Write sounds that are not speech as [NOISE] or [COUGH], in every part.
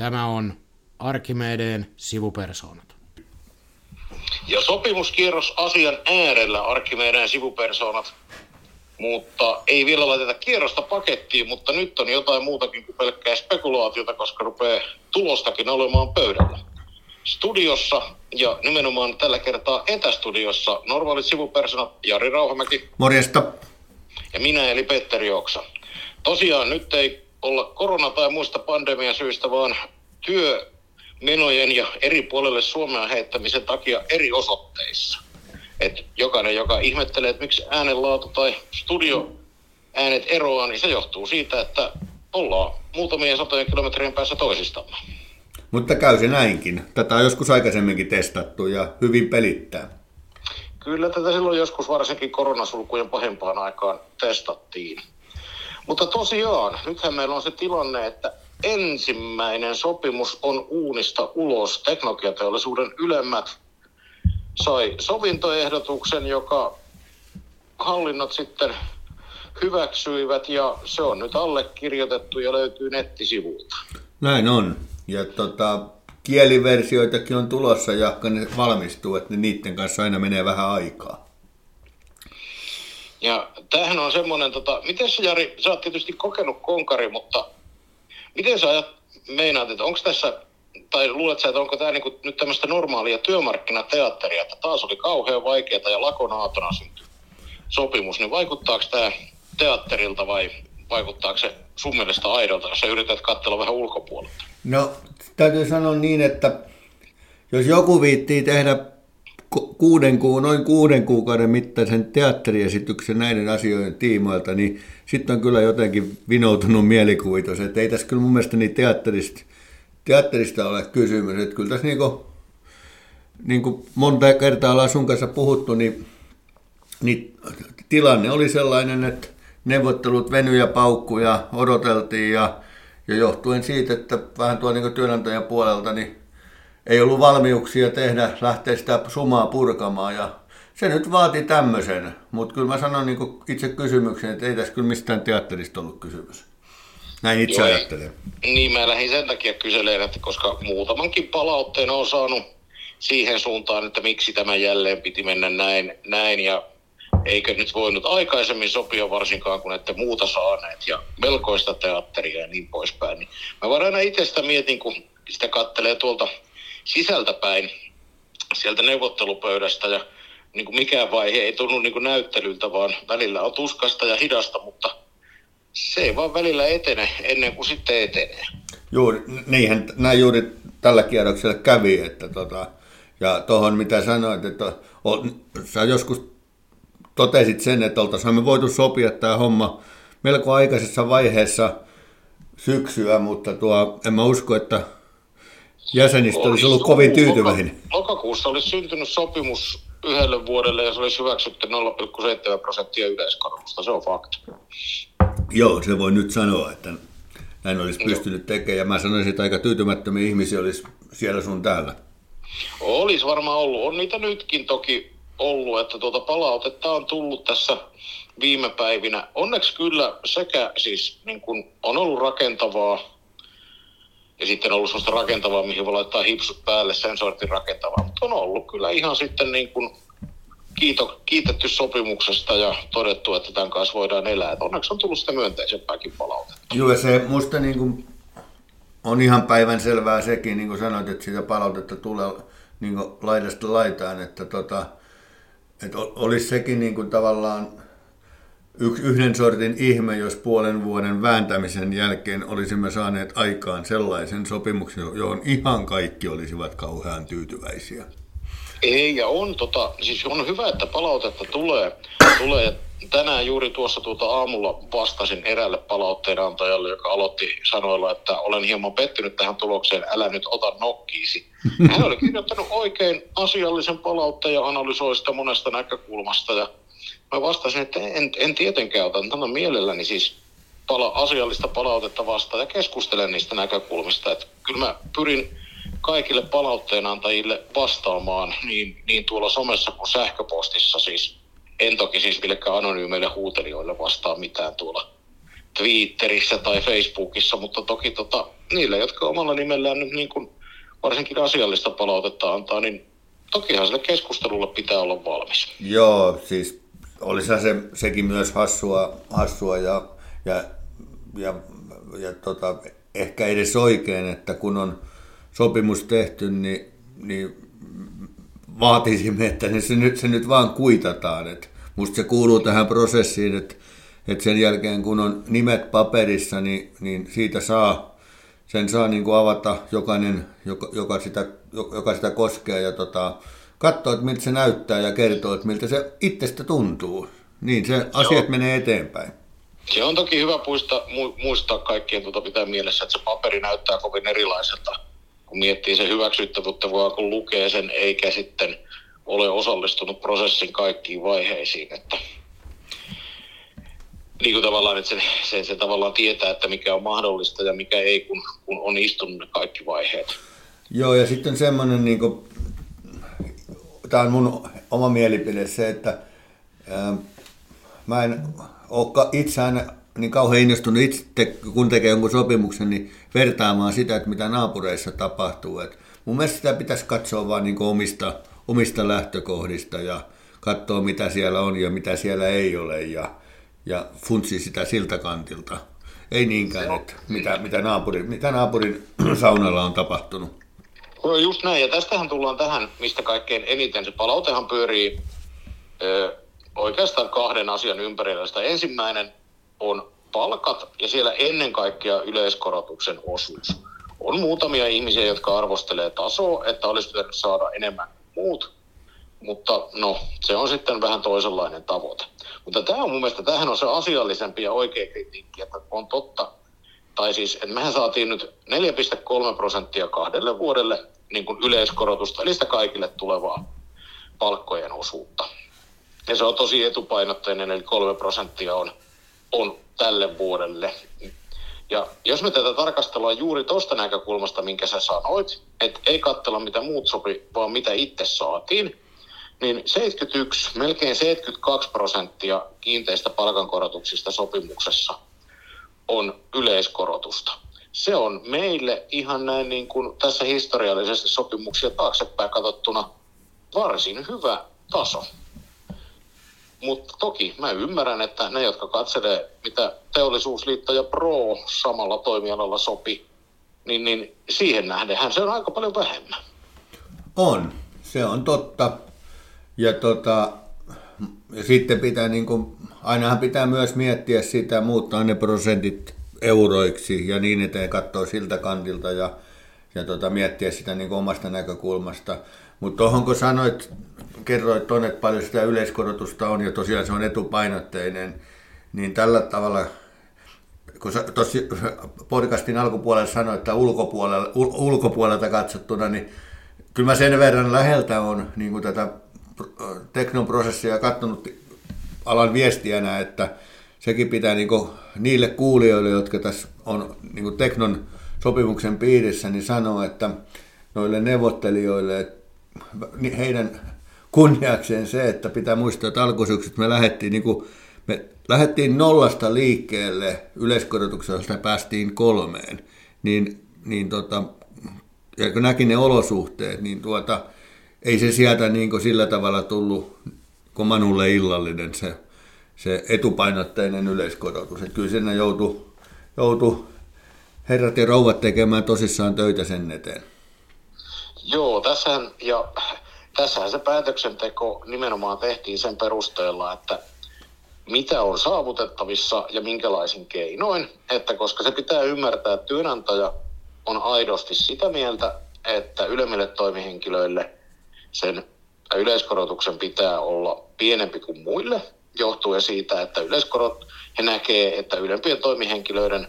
Tämä on Arkimedeen sivupersoonat. Ja sopimuskierros asian äärellä Arkimedeen sivupersoonat. Mutta ei vielä laiteta kierrosta pakettiin, mutta nyt on jotain muutakin kuin pelkkää spekulaatiota, koska rupeaa tulostakin olemaan pöydällä. Studiossa ja nimenomaan tällä kertaa etästudiossa normaalit sivupersonat Jari Rauhamäki. Morjesta. Ja minä eli Petteri Oksa. Tosiaan nyt ei olla korona- tai muista pandemian syistä, vaan työmenojen ja eri puolelle Suomea heittämisen takia eri osoitteissa. Et jokainen, joka ihmettelee, että miksi äänenlaatu tai studio äänet eroaa, niin se johtuu siitä, että ollaan muutamien satojen kilometrien päässä toisistamme. Mutta käy se näinkin. Tätä on joskus aikaisemminkin testattu ja hyvin pelittää. Kyllä tätä silloin joskus varsinkin koronasulkujen pahempaan aikaan testattiin. Mutta tosiaan, nythän meillä on se tilanne, että ensimmäinen sopimus on uunista ulos. Teknologiateollisuuden ylemmät sai sovintoehdotuksen, joka hallinnot sitten hyväksyivät ja se on nyt allekirjoitettu ja löytyy nettisivuilta. Näin on. Ja tota, kieliversioitakin on tulossa ja ne valmistuu, että niiden kanssa aina menee vähän aikaa. Ja tämähän on semmoinen, tota, miten sä Jari, sä oot tietysti kokenut konkari, mutta miten sä ajat, meinaat, että onko tässä, tai luulet sä, että onko tämä niinku nyt tämmöistä normaalia työmarkkinateatteria, että taas oli kauhean vaikeaa ja lakon aatona syntyi sopimus, niin vaikuttaako tämä teatterilta vai vaikuttaako se sun mielestä aidolta, jos sä yrität katsella vähän ulkopuolelta? No, täytyy sanoa niin, että jos joku viittii tehdä kuuden kuu, noin kuuden kuukauden mittaisen teatteriesityksen näiden asioiden tiimoilta, niin sitten on kyllä jotenkin vinoutunut mielikuvitus, että ei tässä kyllä mun mielestä niin teatterista, teatterista ole kysymys, että kyllä tässä niin kuin, niin kuin monta kertaa ollaan sun kanssa puhuttu, niin, niin tilanne oli sellainen, että neuvottelut venyi ja paukku ja odoteltiin ja, ja johtuen siitä, että vähän tuo niin työnantajan puolelta, niin ei ollut valmiuksia tehdä, lähteä sitä sumaa purkamaan ja se nyt vaati tämmöisen, mutta kyllä mä sanon niin itse kysymyksen, että ei tässä kyllä mistään teatterista ollut kysymys. Näin itse Joo, ajattelen. Niin, mä lähdin sen takia kyselemään, että koska muutamankin palautteen on saanut siihen suuntaan, että miksi tämä jälleen piti mennä näin, näin ja eikö nyt voinut aikaisemmin sopia varsinkaan, kun ette muuta saaneet ja melkoista teatteria ja niin poispäin. Niin mä vaan aina itsestä mietin, kun sitä kattelee tuolta sisältäpäin sieltä neuvottelupöydästä ja niin kuin mikään vaihe ei tunnu niin kuin näyttelyltä, vaan välillä on tuskasta ja hidasta, mutta se ei vaan välillä etene ennen kuin sitten etenee. Juuri, niinhän näin juuri tällä kierroksella kävi, että tota, ja tuohon mitä sanoit, että on, sä joskus totesit sen, että oltaisiin me voitu sopia tämä homma melko aikaisessa vaiheessa syksyä, mutta tuo, en mä usko, että jäsenistä olisi ollut kovin tyytyväinen. Lokakuussa olisi syntynyt sopimus yhdelle vuodelle ja se olisi hyväksytty 0,7 prosenttia yleiskorotusta, se on fakta. Joo, se voi nyt sanoa, että näin olisi pystynyt tekemään. Ja mä sanoisin, että aika tyytymättömiä ihmisiä olisi siellä sun täällä. Olisi varmaan ollut. On niitä nytkin toki ollut, että tuota palautetta on tullut tässä viime päivinä. Onneksi kyllä sekä siis niin kun on ollut rakentavaa ja sitten on ollut sellaista rakentavaa, mihin voi laittaa hipsut päälle, sen sortin rakentavaa. Mutta on ollut kyllä ihan sitten niin kuin kiito, kiitetty sopimuksesta ja todettu, että tämän kanssa voidaan elää. Et onneksi on tullut sitä myönteisempääkin palautetta. Joo, se musta niin kuin on ihan päivän selvää sekin, niin kuin sanoit, että sitä palautetta tulee niin kuin laidasta laitaan, että, tota, että olisi sekin niin kuin tavallaan yksi yhden sortin ihme, jos puolen vuoden vääntämisen jälkeen olisimme saaneet aikaan sellaisen sopimuksen, johon ihan kaikki olisivat kauhean tyytyväisiä. Ei, ja on, tota, siis on hyvä, että palautetta tulee. tulee. Tänään juuri tuossa tuota aamulla vastasin eräälle palautteenantajalle, joka aloitti sanoilla, että olen hieman pettynyt tähän tulokseen, älä nyt ota nokkiisi. Hän oli kirjoittanut oikein asiallisen palautteen ja analysoi sitä monesta näkökulmasta. Ja Mä vastasin, että en, en tietenkään ota, annan mielelläni siis pala, asiallista palautetta vastaan ja keskustelen niistä näkökulmista. Että kyllä mä pyrin kaikille palautteenantajille vastaamaan niin, niin tuolla somessa kuin sähköpostissa siis. En toki siis millekään anonyymeille huutelijoille vastaa mitään tuolla Twitterissä tai Facebookissa, mutta toki tota, niille, jotka omalla nimellään nyt niin kuin varsinkin asiallista palautetta antaa, niin tokihan sille keskustelulle pitää olla valmis. Joo, siis olisihan se, sekin myös hassua, hassua ja, ja, ja, ja tota, ehkä edes oikein, että kun on sopimus tehty, niin, niin vaatisimme, että se nyt, se nyt vaan kuitataan. että musta se kuuluu tähän prosessiin, että, että sen jälkeen kun on nimet paperissa, niin, niin siitä saa, sen saa niin kuin avata jokainen, joka, joka, sitä, joka sitä koskee ja tota, katsoa, että miltä se näyttää ja kertoo, että miltä se itsestä tuntuu. Niin se asiat Joo. menee eteenpäin. Se on toki hyvä muistaa, muistaa kaikkien tuota pitää mielessä, että se paperi näyttää kovin erilaiselta, kun miettii sen hyväksyttävyyttä, vaan kun lukee sen, eikä sitten ole osallistunut prosessin kaikkiin vaiheisiin. Että niin kuin tavallaan, että se, se, se, tavallaan tietää, että mikä on mahdollista ja mikä ei, kun, kun on istunut ne kaikki vaiheet. Joo, ja sitten semmoinen, niin kuin, tämä on mun oma mielipide se, että ää, mä en ole itse aina niin kauhean innostunut itse, kun tekee jonkun sopimuksen, niin vertaamaan sitä, että mitä naapureissa tapahtuu. Et mun mielestä sitä pitäisi katsoa vain niin omista, omista lähtökohdista ja katsoa, mitä siellä on ja mitä siellä ei ole ja, ja funtsi sitä siltä kantilta. Ei niinkään, että mitä, mitä, naapurin, mitä naapurin [CLEARS THROAT] saunalla on tapahtunut. No just näin, ja tästähän tullaan tähän, mistä kaikkein eniten se palautehan pyörii ö, oikeastaan kahden asian ympärillä. Sitä ensimmäinen on palkat ja siellä ennen kaikkea yleiskorotuksen osuus. On muutamia ihmisiä, jotka arvostelee tasoa, että olisi pitänyt saada enemmän muut, mutta no, se on sitten vähän toisenlainen tavoite. Mutta tämä on mun mielestä, tämähän on se asiallisempi ja oikea kritiikki, että on totta, tai siis, että mehän saatiin nyt 4,3 prosenttia kahdelle vuodelle niin kuin yleiskorotusta, eli sitä kaikille tulevaa palkkojen osuutta. Ja se on tosi etupainotteinen, eli 3 prosenttia on, on tälle vuodelle. Ja jos me tätä tarkastellaan juuri tuosta näkökulmasta, minkä sä sanoit, että ei katsella mitä muut sopi, vaan mitä itse saatiin, niin 71, melkein 72 prosenttia kiinteistä palkankorotuksista sopimuksessa on yleiskorotusta. Se on meille ihan näin niin kuin tässä historiallisesti sopimuksia taaksepäin katsottuna varsin hyvä taso. Mutta toki mä ymmärrän, että ne, jotka katselee, mitä teollisuusliitto ja Pro samalla toimialalla sopi, niin, niin siihen nähdenhän se on aika paljon vähemmän. On, se on totta. Ja, tota, ja sitten pitää, niin kuin, ainahan pitää myös miettiä sitä, muuttaa ne prosentit euroiksi ja niin eteen katsoa siltä kantilta ja, ja tota, miettiä sitä niin omasta näkökulmasta. Mutta tuohon kun sanoit, kerroit tuonne, että paljon sitä yleiskorotusta on ja tosiaan se on etupainotteinen, niin tällä tavalla, kun tuossa podcastin alkupuolella sanoit, että ulkopuolella, ul, ulkopuolelta katsottuna, niin kyllä mä sen verran läheltä on niin kuin tätä teknon prosessia katsonut alan viestijänä, että sekin pitää niin niille kuulijoille, jotka tässä on niin teknon sopimuksen piirissä, niin sanoa, että noille neuvottelijoille, että heidän kunniakseen se, että pitää muistaa, että alkusyksyt me lähdettiin, niin kuin, me lähdettiin nollasta liikkeelle yleiskorotuksesta päästiin kolmeen, niin, niin tota, ja kun näki ne olosuhteet, niin tuota, ei se sieltä niin kuin sillä tavalla tullut kuin Manulle illallinen se, se etupainotteinen yleiskorotus. Että kyllä sinne joutui, joutui herrat ja rouvat tekemään tosissaan töitä sen eteen. Joo, tässähän, ja tässähän se päätöksenteko nimenomaan tehtiin sen perusteella, että mitä on saavutettavissa ja minkälaisin keinoin, että koska se pitää ymmärtää, että työnantaja on aidosti sitä mieltä, että ylemmille toimihenkilöille sen yleiskorotuksen pitää olla pienempi kuin muille, johtuen siitä, että yleiskorot, he näkee, että ylempien toimihenkilöiden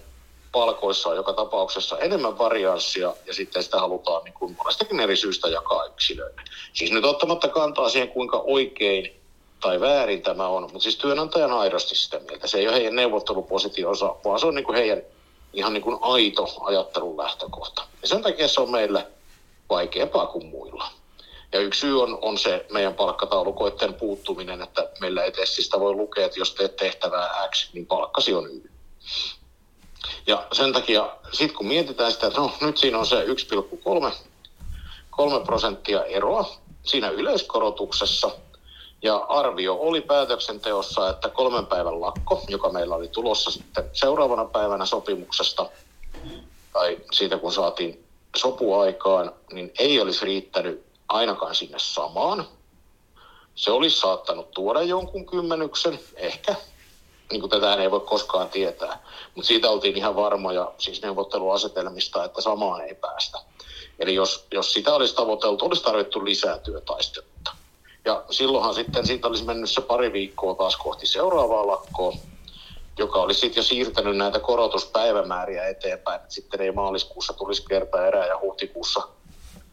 palkoissa on joka tapauksessa enemmän varianssia ja sitten sitä halutaan niin kuin monestakin eri syystä jakaa yksilöille. Siis nyt ottamatta kantaa siihen, kuinka oikein tai väärin tämä on, mutta siis työnantajan aidosti sitä mieltä. Se ei ole heidän neuvottelupositionsa, vaan se on niin kuin heidän ihan niin kuin aito ajattelun lähtökohta. Ja sen takia se on meille vaikeampaa kuin muilla. Ja yksi syy on, on se meidän palkkataulukoiden puuttuminen, että meillä ei testistä voi lukea, että jos teet tehtävää X, niin palkkasi on Y. Ja sen takia, sitten kun mietitään sitä, että no nyt siinä on se 1,3 3 prosenttia eroa siinä yleiskorotuksessa, ja arvio oli päätöksenteossa, että kolmen päivän lakko, joka meillä oli tulossa sitten seuraavana päivänä sopimuksesta, tai siitä kun saatiin sopuaikaan, niin ei olisi riittänyt ainakaan sinne samaan. Se olisi saattanut tuoda jonkun kymmenyksen, ehkä, niin kuin tätä ei voi koskaan tietää. Mutta siitä oltiin ihan varmoja siis neuvotteluasetelmista, että samaan ei päästä. Eli jos, jos sitä olisi tavoiteltu, olisi tarvittu lisää työtaistelutta. Ja silloinhan sitten siitä olisi mennyt se pari viikkoa taas kohti seuraavaa lakkoa, joka olisi sitten jo siirtänyt näitä korotuspäivämääriä eteenpäin. Sitten ei maaliskuussa tulisi kerta erää ja huhtikuussa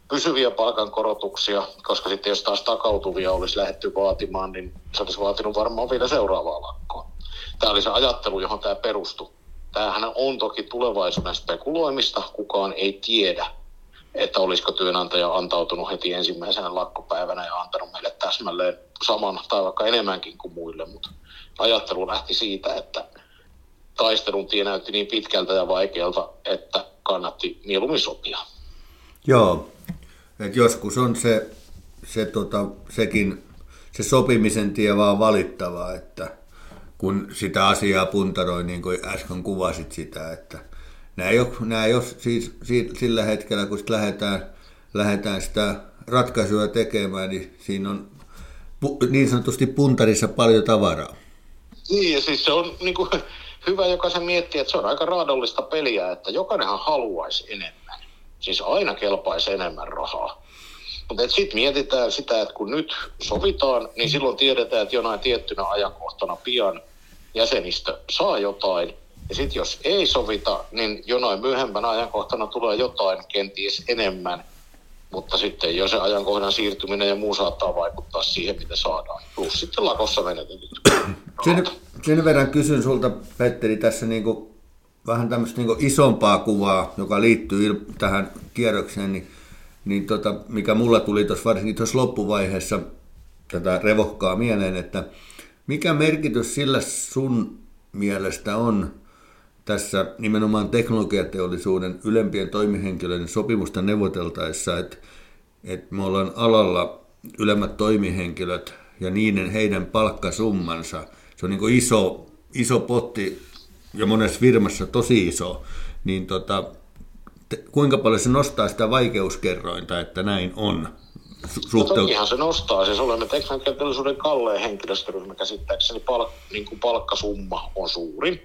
pysyviä palkankorotuksia, koska sitten jos taas takautuvia olisi lähetty vaatimaan, niin se olisi vaatinut varmaan vielä seuraavaa lakkoa. Tämä oli se ajattelu, johon tämä perustui. Tämähän on toki tulevaisuuden spekuloimista, kukaan ei tiedä, että olisiko työnantaja antautunut heti ensimmäisenä lakkopäivänä ja antanut meille täsmälleen saman tai vaikka enemmänkin kuin muille, mutta ajattelu lähti siitä, että taistelun tie näytti niin pitkältä ja vaikealta, että kannatti mieluummin sopia. Joo, että joskus on se, se tota, sekin se sopimisen tie vaan valittavaa, että kun sitä asiaa puntaroi, niin kuin äsken kuvasit sitä, että nämä ei ole, nämä ei ole siis, sillä hetkellä, kun lähdetään, lähdetään sitä ratkaisua tekemään, niin siinä on niin sanotusti puntarissa paljon tavaraa. Niin, ja siis se on niin kuin, [LAUGHS] hyvä jokaisen miettiä, että se on aika raadollista peliä, että jokainenhan haluaisi enemmän. Siis aina kelpaisi enemmän rahaa. Mutta sitten mietitään sitä, että kun nyt sovitaan, niin silloin tiedetään, että jonain tiettynä ajankohtana pian jäsenistö saa jotain. Ja sitten jos ei sovita, niin jonain myöhempänä ajankohtana tulee jotain kenties enemmän. Mutta sitten jo se ajankohdan siirtyminen ja muu saattaa vaikuttaa siihen, mitä saadaan. Plus sitten lakossa menetetyt. Sen, sen verran kysyn sulta, Petteri, tässä niinku vähän tämmöistä niinku isompaa kuvaa, joka liittyy tähän kierrokseen, niin, niin tota, mikä mulla tuli tuossa varsinkin tuossa loppuvaiheessa tätä revohkaa mieleen, että mikä merkitys sillä sun mielestä on tässä nimenomaan teknologiateollisuuden ylempien toimihenkilöiden sopimusta neuvoteltaessa, että, että me ollaan alalla ylemmät toimihenkilöt ja niiden heidän palkkasummansa, se on niin iso, iso potti ja monessa firmassa tosi iso, niin tota, te, kuinka paljon se nostaa sitä vaikeuskerrointa, että näin on? Suhteut... No tokihan se nostaa. Siis olemme teknologiateollisuuden kalleen henkilöstöryhmä käsittääkseni palk, niin kuin palkkasumma on suurin.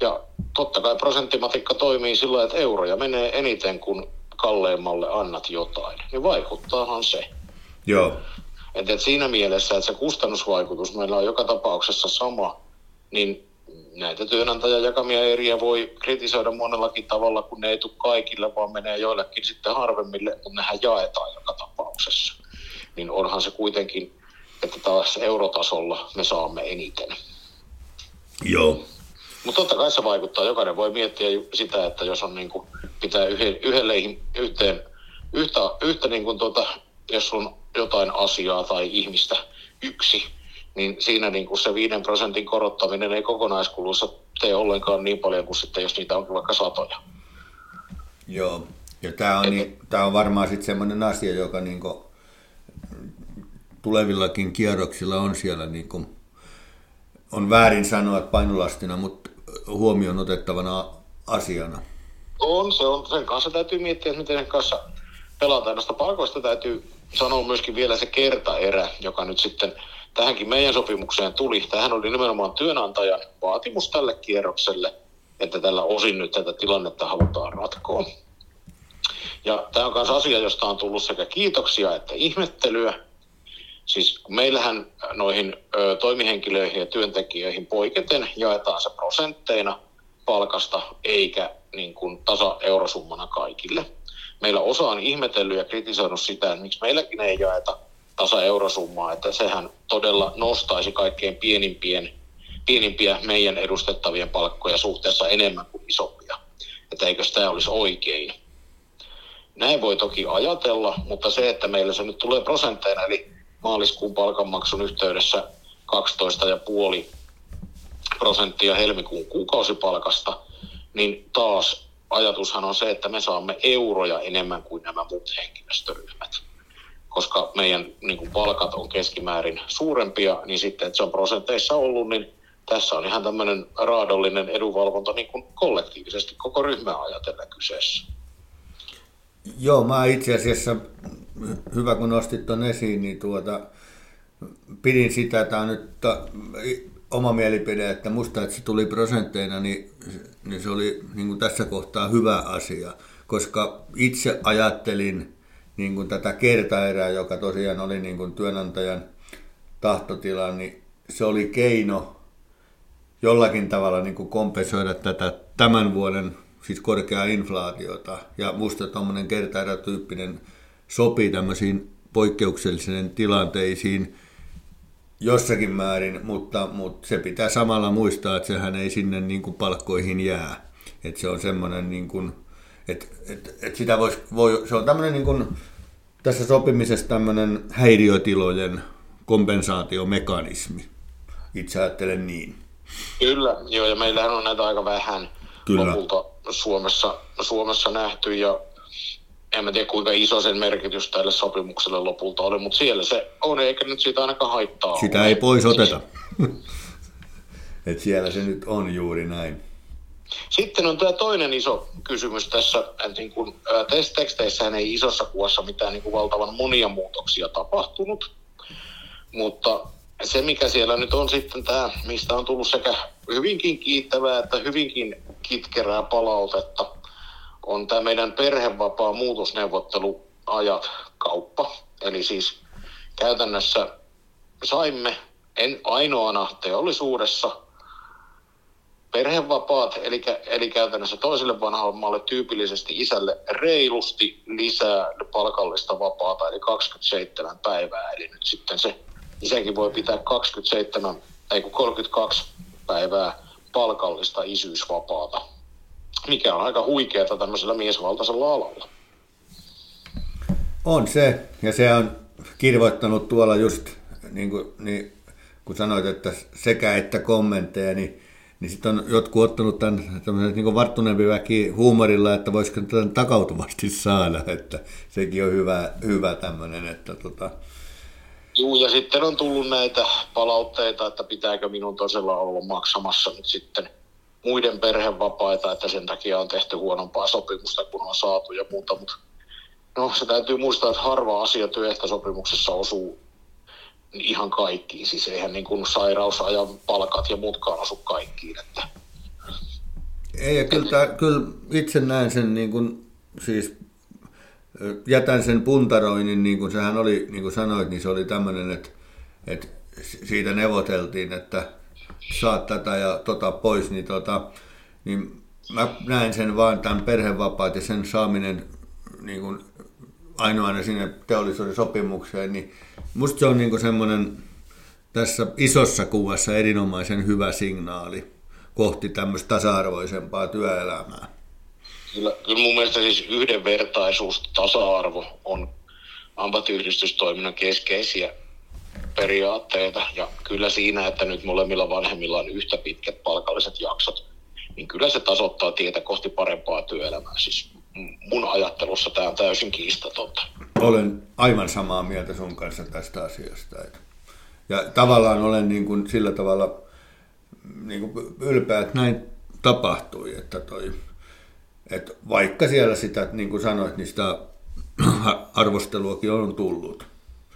Ja totta kai prosenttimatikka toimii sillä että euroja menee eniten, kun kalleimmalle annat jotain. Niin vaikuttaahan se. Joo. Et, et siinä mielessä, että se kustannusvaikutus meillä on joka tapauksessa sama, niin näitä työnantajan jakamia eriä voi kritisoida monellakin tavalla, kun ne ei tule kaikille, vaan menee joillekin sitten harvemmille, mutta nehän jaetaan joka tapauksessa. Niin onhan se kuitenkin, että taas eurotasolla me saamme eniten. Joo. Mutta totta kai se vaikuttaa. Jokainen voi miettiä sitä, että jos on niin kuin, pitää yhden, yhdelle yhteen, yhtä, yhtä niin kuin tuota, jos on jotain asiaa tai ihmistä yksi, niin siinä niin kuin se 5 prosentin korottaminen ei kokonaiskulussa tee ollenkaan niin paljon kuin sitten, jos niitä on vaikka satoja. Joo, ja tämä on, niin, tämä on varmaan sitten semmoinen asia, joka niin kuin tulevillakin kierroksilla on siellä, niin kuin, on väärin sanoa painolastina, mutta huomioon otettavana asiana. On, se on. Sen kanssa täytyy miettiä, että miten sen kanssa pelataan. Noista palkoista täytyy sanoa myöskin vielä se kertaerä, joka nyt sitten tähänkin meidän sopimukseen tuli. Tähän oli nimenomaan työnantajan vaatimus tälle kierrokselle, että tällä osin nyt tätä tilannetta halutaan ratkoa. Ja tämä on myös asia, josta on tullut sekä kiitoksia että ihmettelyä. Siis meillähän noihin ö, toimihenkilöihin ja työntekijöihin poiketen jaetaan se prosentteina palkasta eikä niin kuin tasa-eurosummana kaikille. Meillä osa on ihmetellyt ja kritisoinut sitä, että miksi meilläkin ei jaeta tasa-eurosummaa, että sehän todella nostaisi kaikkein pienimpien, pienimpiä meidän edustettavien palkkoja suhteessa enemmän kuin isompia. Että eikö tämä olisi oikein. Näin voi toki ajatella, mutta se, että meillä se nyt tulee prosentteina, eli maaliskuun palkanmaksun yhteydessä 12,5 prosenttia helmikuun kuukausipalkasta, niin taas ajatushan on se, että me saamme euroja enemmän kuin nämä muut henkilöstöryhmät. Koska meidän niin kuin palkat on keskimäärin suurempia, niin sitten, että se on prosenteissa ollut, niin tässä on ihan tämmöinen raadollinen edunvalvonta niin kuin kollektiivisesti koko ryhmää ajatellen kyseessä. Joo, mä itse asiassa, hyvä kun nostit tuon esiin, niin tuota, pidin sitä, tämä on nyt ta, oma mielipide, että musta, että se tuli prosentteina, niin, niin se oli niin kuin tässä kohtaa hyvä asia, koska itse ajattelin niin kuin tätä kertaerää, joka tosiaan oli niin kuin työnantajan tahtotila, niin se oli keino jollakin tavalla niin kuin kompensoida tätä tämän vuoden siis korkeaa inflaatiota. Ja musta tuommoinen kertaerätyyppinen sopii tämmöisiin poikkeuksellisiin tilanteisiin jossakin määrin, mutta, mutta se pitää samalla muistaa, että sehän ei sinne niin kuin palkkoihin jää. Että se on semmoinen, niin kuin, että, että, että sitä vois, voi, se on tämmöinen niin kuin, tässä sopimisessa tämmöinen häiriötilojen kompensaatiomekanismi. Itse ajattelen niin. Kyllä, joo, ja meillähän on näitä aika vähän Kyllä. lopulta Suomessa, Suomessa nähty, ja en mä tiedä kuinka iso sen merkitys tälle sopimukselle lopulta oli, mutta siellä se on, eikä nyt siitä ainakaan haittaa Sitä ole. ei pois oteta. [LAUGHS] Et siellä se nyt on juuri näin. Sitten on tämä toinen iso kysymys tässä, että niin kun, teksteissähän ei isossa kuvassa mitään niin kuin valtavan monia muutoksia tapahtunut, mutta se mikä siellä nyt on sitten tämä, mistä on tullut sekä hyvinkin kiittävää että hyvinkin kitkerää palautetta, on tämä meidän perhevapaa muutosneuvotteluajat kauppa. Eli siis käytännössä saimme en ainoana teollisuudessa perhevapaat, eli, eli käytännössä toiselle vanhemmalle tyypillisesti isälle reilusti lisää palkallista vapaata, eli 27 päivää. Eli nyt sitten se isäkin voi pitää 27, ei kun 32 päivää palkallista isyysvapaata, mikä on aika huikeaa tämmöisellä miesvaltaisella alalla. On se, ja se on kirvoittanut tuolla just, niin kuin, niin, kun sanoit, että sekä että kommentteja, niin, niin sitten on jotkut ottanut tämän niin varttuneempi väki huumorilla, että voisiko tämän takautuvasti saada, että sekin on hyvä, hyvä tämmöinen, että tota, Juu, ja sitten on tullut näitä palautteita, että pitääkö minun tosiaan olla maksamassa nyt sitten muiden perhevapaita, että sen takia on tehty huonompaa sopimusta kuin on saatu ja muuta, mutta no se täytyy muistaa, että harva asia työehtosopimuksessa osuu ihan kaikkiin, siis eihän niin kuin sairausajan palkat ja muutkaan osu kaikkiin, että ei, ja kyllä, kyllä itse näen sen niin kuin, siis jätän sen puntaroinnin, niin kuin sehän oli, niin kuin sanoit, niin se oli tämmöinen, että, että siitä neuvoteltiin, että saat tätä ja tota pois, niin, tota, niin mä näen sen vaan tämän perhevapaat ja sen saaminen niin kuin ainoana sinne teollisuuden sopimukseen, niin musta se on niin semmoinen tässä isossa kuvassa erinomaisen hyvä signaali kohti tämmöistä tasa-arvoisempaa työelämää. Kyllä, kyllä mun mielestä siis yhdenvertaisuus, tasa-arvo on ammattiyhdistystoiminnan keskeisiä periaatteita. Ja kyllä siinä, että nyt molemmilla vanhemmilla on yhtä pitkät palkalliset jaksot, niin kyllä se tasoittaa tietä kohti parempaa työelämää. Siis mun ajattelussa tämä on täysin kiistatonta. Olen aivan samaa mieltä sun kanssa tästä asiasta. Ja tavallaan olen niin kuin sillä tavalla niin kuin ylpeä, että näin tapahtui, että toi et vaikka siellä sitä, niin kuin sanoit, niin sitä [CLEARS THROAT] arvosteluakin on tullut.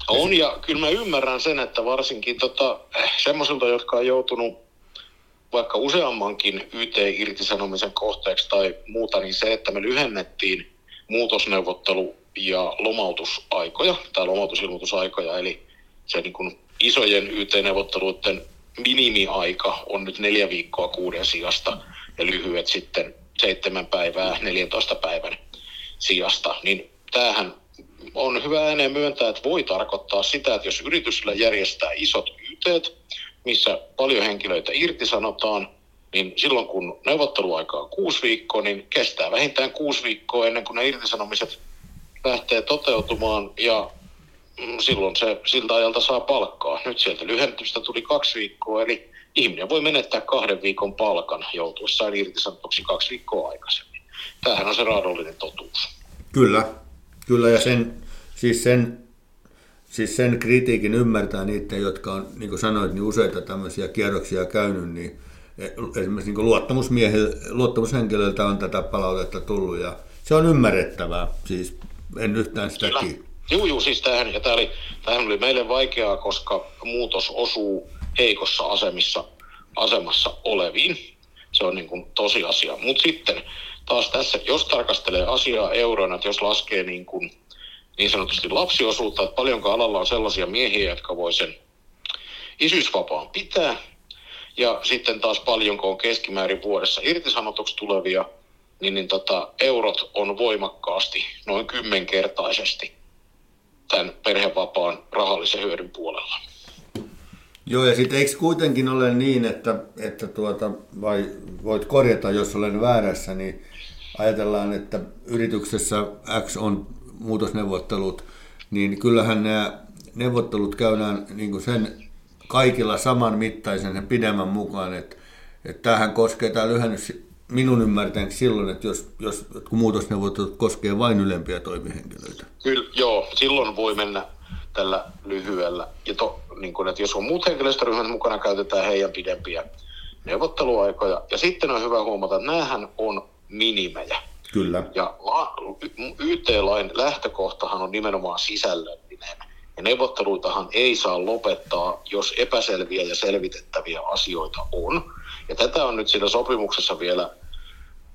On ja kyllä mä ymmärrän sen, että varsinkin tota, semmoisilta, jotka on joutunut vaikka useammankin YT-irtisanomisen kohteeksi tai muuta, niin se, että me lyhennettiin muutosneuvottelu- ja lomautusaikoja tai lomautusilmoitusaikoja, eli se niin kuin isojen YT-neuvotteluiden minimiaika on nyt neljä viikkoa kuuden sijasta ja lyhyet sitten seitsemän päivää 14 päivän sijasta, niin tämähän on hyvä ääneen myöntää, että voi tarkoittaa sitä, että jos yritysllä järjestää isot YT, missä paljon henkilöitä irtisanotaan, niin silloin kun neuvotteluaika on kuusi viikkoa, niin kestää vähintään kuusi viikkoa ennen kuin ne irtisanomiset lähtee toteutumaan. Ja mm, silloin se siltä ajalta saa palkkaa. Nyt sieltä lyhennystä tuli kaksi viikkoa, eli ihminen voi menettää kahden viikon palkan joutuessaan irtisanotuksi kaksi viikkoa aikaisemmin. Tämähän on se raadollinen totuus. Kyllä, kyllä ja sen, siis sen, siis sen kritiikin ymmärtää niitä, jotka on, niin kuin sanoit, niin useita tämmöisiä kierroksia käynyt, niin esimerkiksi niin luottamushenkilöiltä on tätä palautetta tullut ja se on ymmärrettävää, siis en yhtään sitä Joo, joo, siis tämähän, ja tämä oli, tämähän oli meille vaikeaa, koska muutos osuu heikossa asemissa, asemassa oleviin. Se on niin kuin tosiasia. Mutta sitten taas tässä, jos tarkastelee asiaa euroina, että jos laskee niin, kuin, niin sanotusti lapsiosuutta, että paljonko alalla on sellaisia miehiä, jotka voi sen isyysvapaan pitää, ja sitten taas paljonko on keskimäärin vuodessa irtisanotuksi tulevia, niin, niin tota, eurot on voimakkaasti, noin kymmenkertaisesti tämän perhevapaan rahallisen hyödyn puolella. Joo, ja sitten eikö kuitenkin ole niin, että, että tuota, vai voit korjata, jos olen väärässä, niin ajatellaan, että yrityksessä X on muutosneuvottelut, niin kyllähän nämä neuvottelut käydään niin kuin sen kaikilla saman mittaisen ja pidemmän mukaan, että, että tämähän koskee tämä lyhennys minun ymmärtäen silloin, että jos, jos kun muutosneuvottelut koskee vain ylempiä toimihenkilöitä. Kyllä, joo, silloin voi mennä tällä lyhyellä. Ja to, niin kun, että jos on muut henkilöstöryhmät mukana, käytetään heidän pidempiä neuvotteluaikoja. Ja sitten on hyvä huomata, että näähän on minimejä. Kyllä. Ja YT-lain lähtökohtahan on nimenomaan sisällöllinen. Ja neuvotteluitahan ei saa lopettaa, jos epäselviä ja selvitettäviä asioita on. Ja tätä on nyt siinä sopimuksessa vielä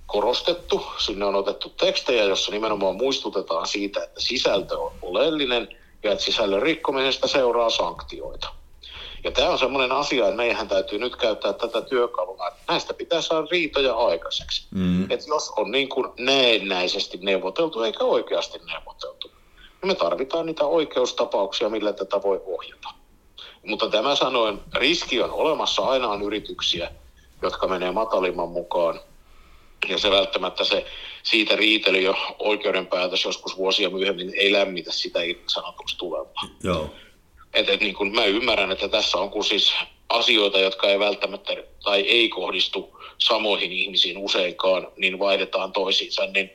korostettu. Sinne on otettu tekstejä, jossa nimenomaan muistutetaan siitä, että sisältö on oleellinen ja että sisällön rikkomisesta seuraa sanktioita. Ja tämä on semmoinen asia, että meidän täytyy nyt käyttää tätä työkaluna, että näistä pitää saada riitoja aikaiseksi. Mm. Että jos on niin kuin näennäisesti neuvoteltu eikä oikeasti neuvoteltu, niin me tarvitaan niitä oikeustapauksia, millä tätä voi ohjata. Mutta tämä sanoen, riski on olemassa, aina on yrityksiä, jotka menee matalimman mukaan. Ja se välttämättä se siitä riitely jo oikeudenpäätös joskus vuosia myöhemmin ei lämmitä sitä sanotuksi tulevaa. Joo. Et, et niin kun mä ymmärrän, että tässä on kun siis asioita, jotka ei välttämättä tai ei kohdistu samoihin ihmisiin useinkaan, niin vaihdetaan toisiinsa, niin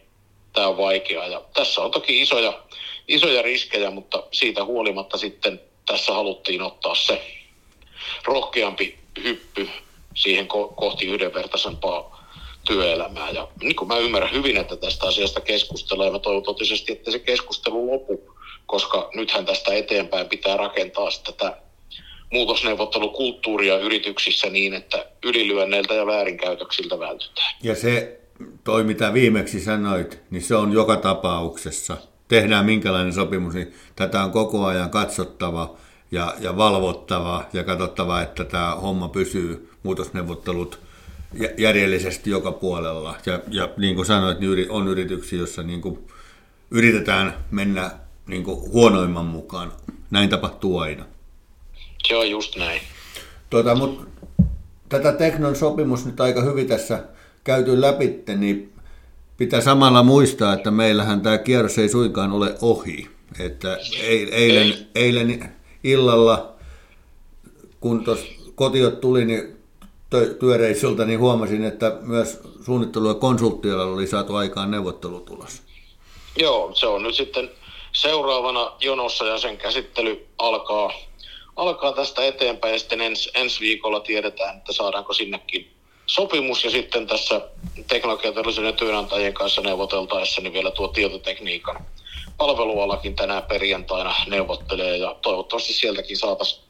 tämä on vaikeaa. Ja tässä on toki isoja, isoja riskejä, mutta siitä huolimatta sitten tässä haluttiin ottaa se rohkeampi hyppy siihen ko- kohti yhdenvertaisempaa työelämää. Ja niin kuin mä ymmärrän hyvin, että tästä asiasta keskustellaan, ja mä toivon totisesti, että se keskustelu lopu, koska nythän tästä eteenpäin pitää rakentaa tätä muutosneuvottelukulttuuria yrityksissä niin, että ylilyönneiltä ja väärinkäytöksiltä vältytään. Ja se toi, mitä viimeksi sanoit, niin se on joka tapauksessa. Tehdään minkälainen sopimus, niin tätä on koko ajan katsottava ja, ja valvottava ja katsottava, että tämä homma pysyy muutosneuvottelut järjellisesti joka puolella. Ja, ja niin kuin sanoit, niin on yrityksiä, joissa niin kuin yritetään mennä niin kuin huonoimman mukaan. Näin tapahtuu aina. Joo, just näin. Tuota, mut, tätä Teknon sopimus nyt aika hyvin tässä käyty läpi, niin pitää samalla muistaa, että meillähän tämä kierros ei suinkaan ole ohi. Että eilen, eilen illalla, kun tuossa kotiot tuli, niin työreissulta, niin huomasin, että myös suunnittelu- ja konsulttialla oli saatu aikaan neuvottelutulos. Joo, se on nyt sitten seuraavana jonossa ja sen käsittely alkaa, alkaa tästä eteenpäin ja sitten ens, ensi viikolla tiedetään, että saadaanko sinnekin sopimus ja sitten tässä teknologiateollisuuden työnantajien kanssa neuvoteltaessa niin vielä tuo tietotekniikan palvelualakin tänään perjantaina neuvottelee ja toivottavasti sieltäkin saataisiin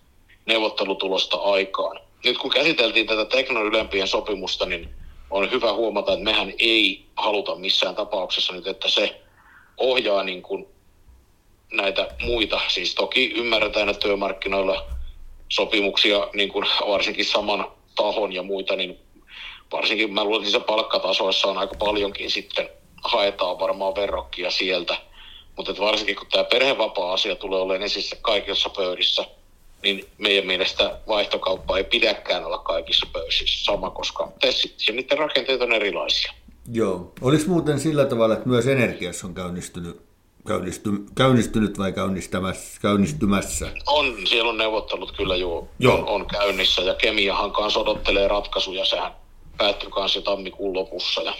neuvottelutulosta aikaan. Nyt kun käsiteltiin tätä teknon ylempien sopimusta, niin on hyvä huomata, että mehän ei haluta missään tapauksessa nyt, että se ohjaa niin kuin näitä muita. Siis toki ymmärretään, että työmarkkinoilla sopimuksia, niin kuin varsinkin saman tahon ja muita, niin varsinkin mä luulen, että niissä palkkatasoissa on aika paljonkin sitten haetaan varmaan verrokkia sieltä. Mutta varsinkin kun tämä perhevapaa-asia tulee olemaan esissä kaikissa pöydissä – niin meidän mielestä vaihtokauppa ei pidäkään olla kaikissa pöysissä sama, koska tessit ja niiden rakenteet on erilaisia. Joo. Olisi muuten sillä tavalla, että myös energiassa on käynnistynyt käynnisty, käynnistynyt vai käynnistämässä, käynnistymässä? On, siellä on neuvottelut kyllä jo, Joo. On, on käynnissä ja Kemiahan kanssa odottelee ratkaisuja, sehän päättyy kanssa tammikuun lopussa. Ja,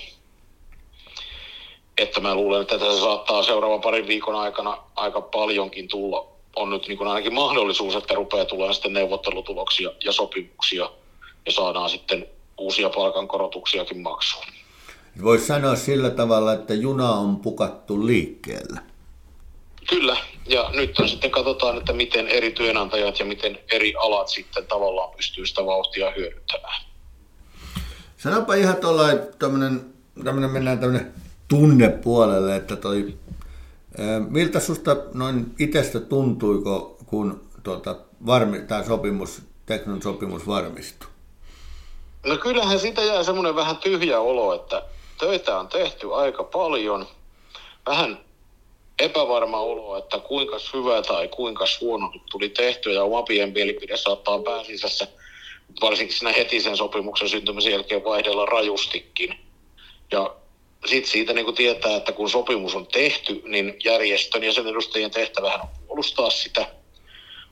että mä luulen, että tässä saattaa seuraavan parin viikon aikana aika paljonkin tulla. On nyt niin kuin ainakin mahdollisuus, että rupeaa tulemaan sitten neuvottelutuloksia ja sopimuksia ja saadaan sitten uusia palkankorotuksiakin maksuun. Voisi sanoa sillä tavalla, että juna on pukattu liikkeelle. Kyllä, ja nyt on sitten katsotaan, että miten eri työnantajat ja miten eri alat sitten tavallaan pystyy sitä vauhtia hyödyntämään. Sanopa ihan tuollain, tämmönen, tämmönen mennään tämmönen tunnepuolelle, että toi, miltä susta noin itsestä tuntuiko, kun tuota, varmi, tämä sopimus, Teknon sopimus varmistui? No kyllähän siitä jää semmoinen vähän tyhjä olo, että töitä on tehty aika paljon. Vähän epävarma olo, että kuinka hyvä tai kuinka huono tuli tehtyä ja oma pien mielipide saattaa pääsisässä, varsinkin siinä heti sen sopimuksen syntymisen jälkeen vaihdella rajustikin. Ja sitten siitä niin kuin tietää, että kun sopimus on tehty, niin järjestön ja sen edustajien tehtävähän on puolustaa sitä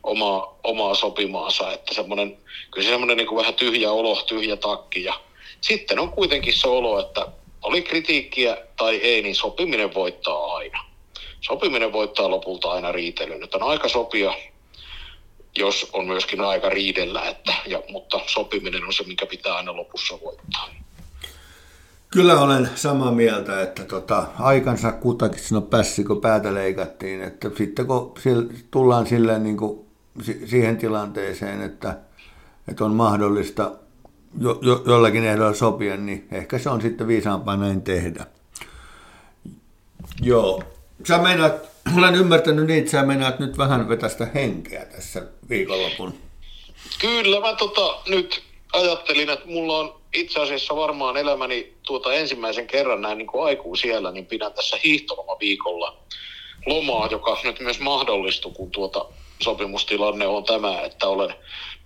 omaa, omaa sopimaansa, että semmoinen, kyllä se semmoinen niin kuin vähän tyhjä olo, tyhjä takki ja sitten on kuitenkin se olo, että oli kritiikkiä tai ei, niin sopiminen voittaa aina. Sopiminen voittaa lopulta aina riitelyn. Nyt on aika sopia, jos on myöskin aika riidellä, että, ja, mutta sopiminen on se, mikä pitää aina lopussa voittaa. Kyllä olen samaa mieltä, että tota, aikansa kutakin sinä pässi, kun päätä leikattiin. Että sitten kun tullaan silleen niin kuin siihen tilanteeseen, että, että on mahdollista jo, jo, jollakin ehdolla sopia, niin ehkä se on sitten viisaampaa näin tehdä. Joo. Sä meinaat, olen ymmärtänyt niin, että sä meinaat nyt vähän vetästä henkeä tässä viikonlopun. Kyllä mä tota, nyt ajattelin, että mulla on itse asiassa varmaan elämäni tuota ensimmäisen kerran näin niin kuin aikuisiellä, niin pidän tässä hiihtolomaviikolla lomaa, joka nyt myös mahdollistuu, kun tuota sopimustilanne on tämä, että olen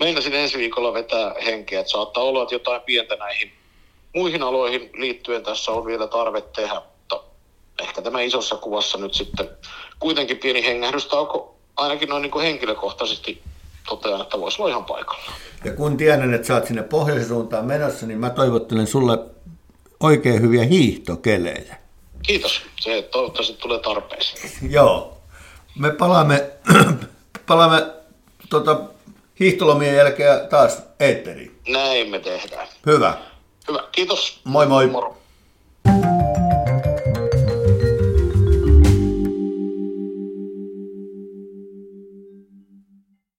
meinasin ensi viikolla vetää henkeä, että saattaa olla, että jotain pientä näihin muihin aloihin liittyen tässä on vielä tarve tehdä, ehkä tämä isossa kuvassa nyt sitten kuitenkin pieni hengähdystauko ainakin noin niin kuin henkilökohtaisesti totean, että voisi olla ihan paikalla. Ja kun tiedän, että sä oot sinne pohjoisen suuntaan menossa, niin mä toivottelen sulle oikein hyviä hiihtokelejä. Kiitos. Se toivottavasti tulee tarpeeseen. [LAUGHS] Joo. Me palaamme, [CLEARS THROAT] palaamme tota, hiihtolomien jälkeen taas eetteriin. Näin me tehdään. Hyvä. Hyvä. Kiitos. Moi moi. Moro.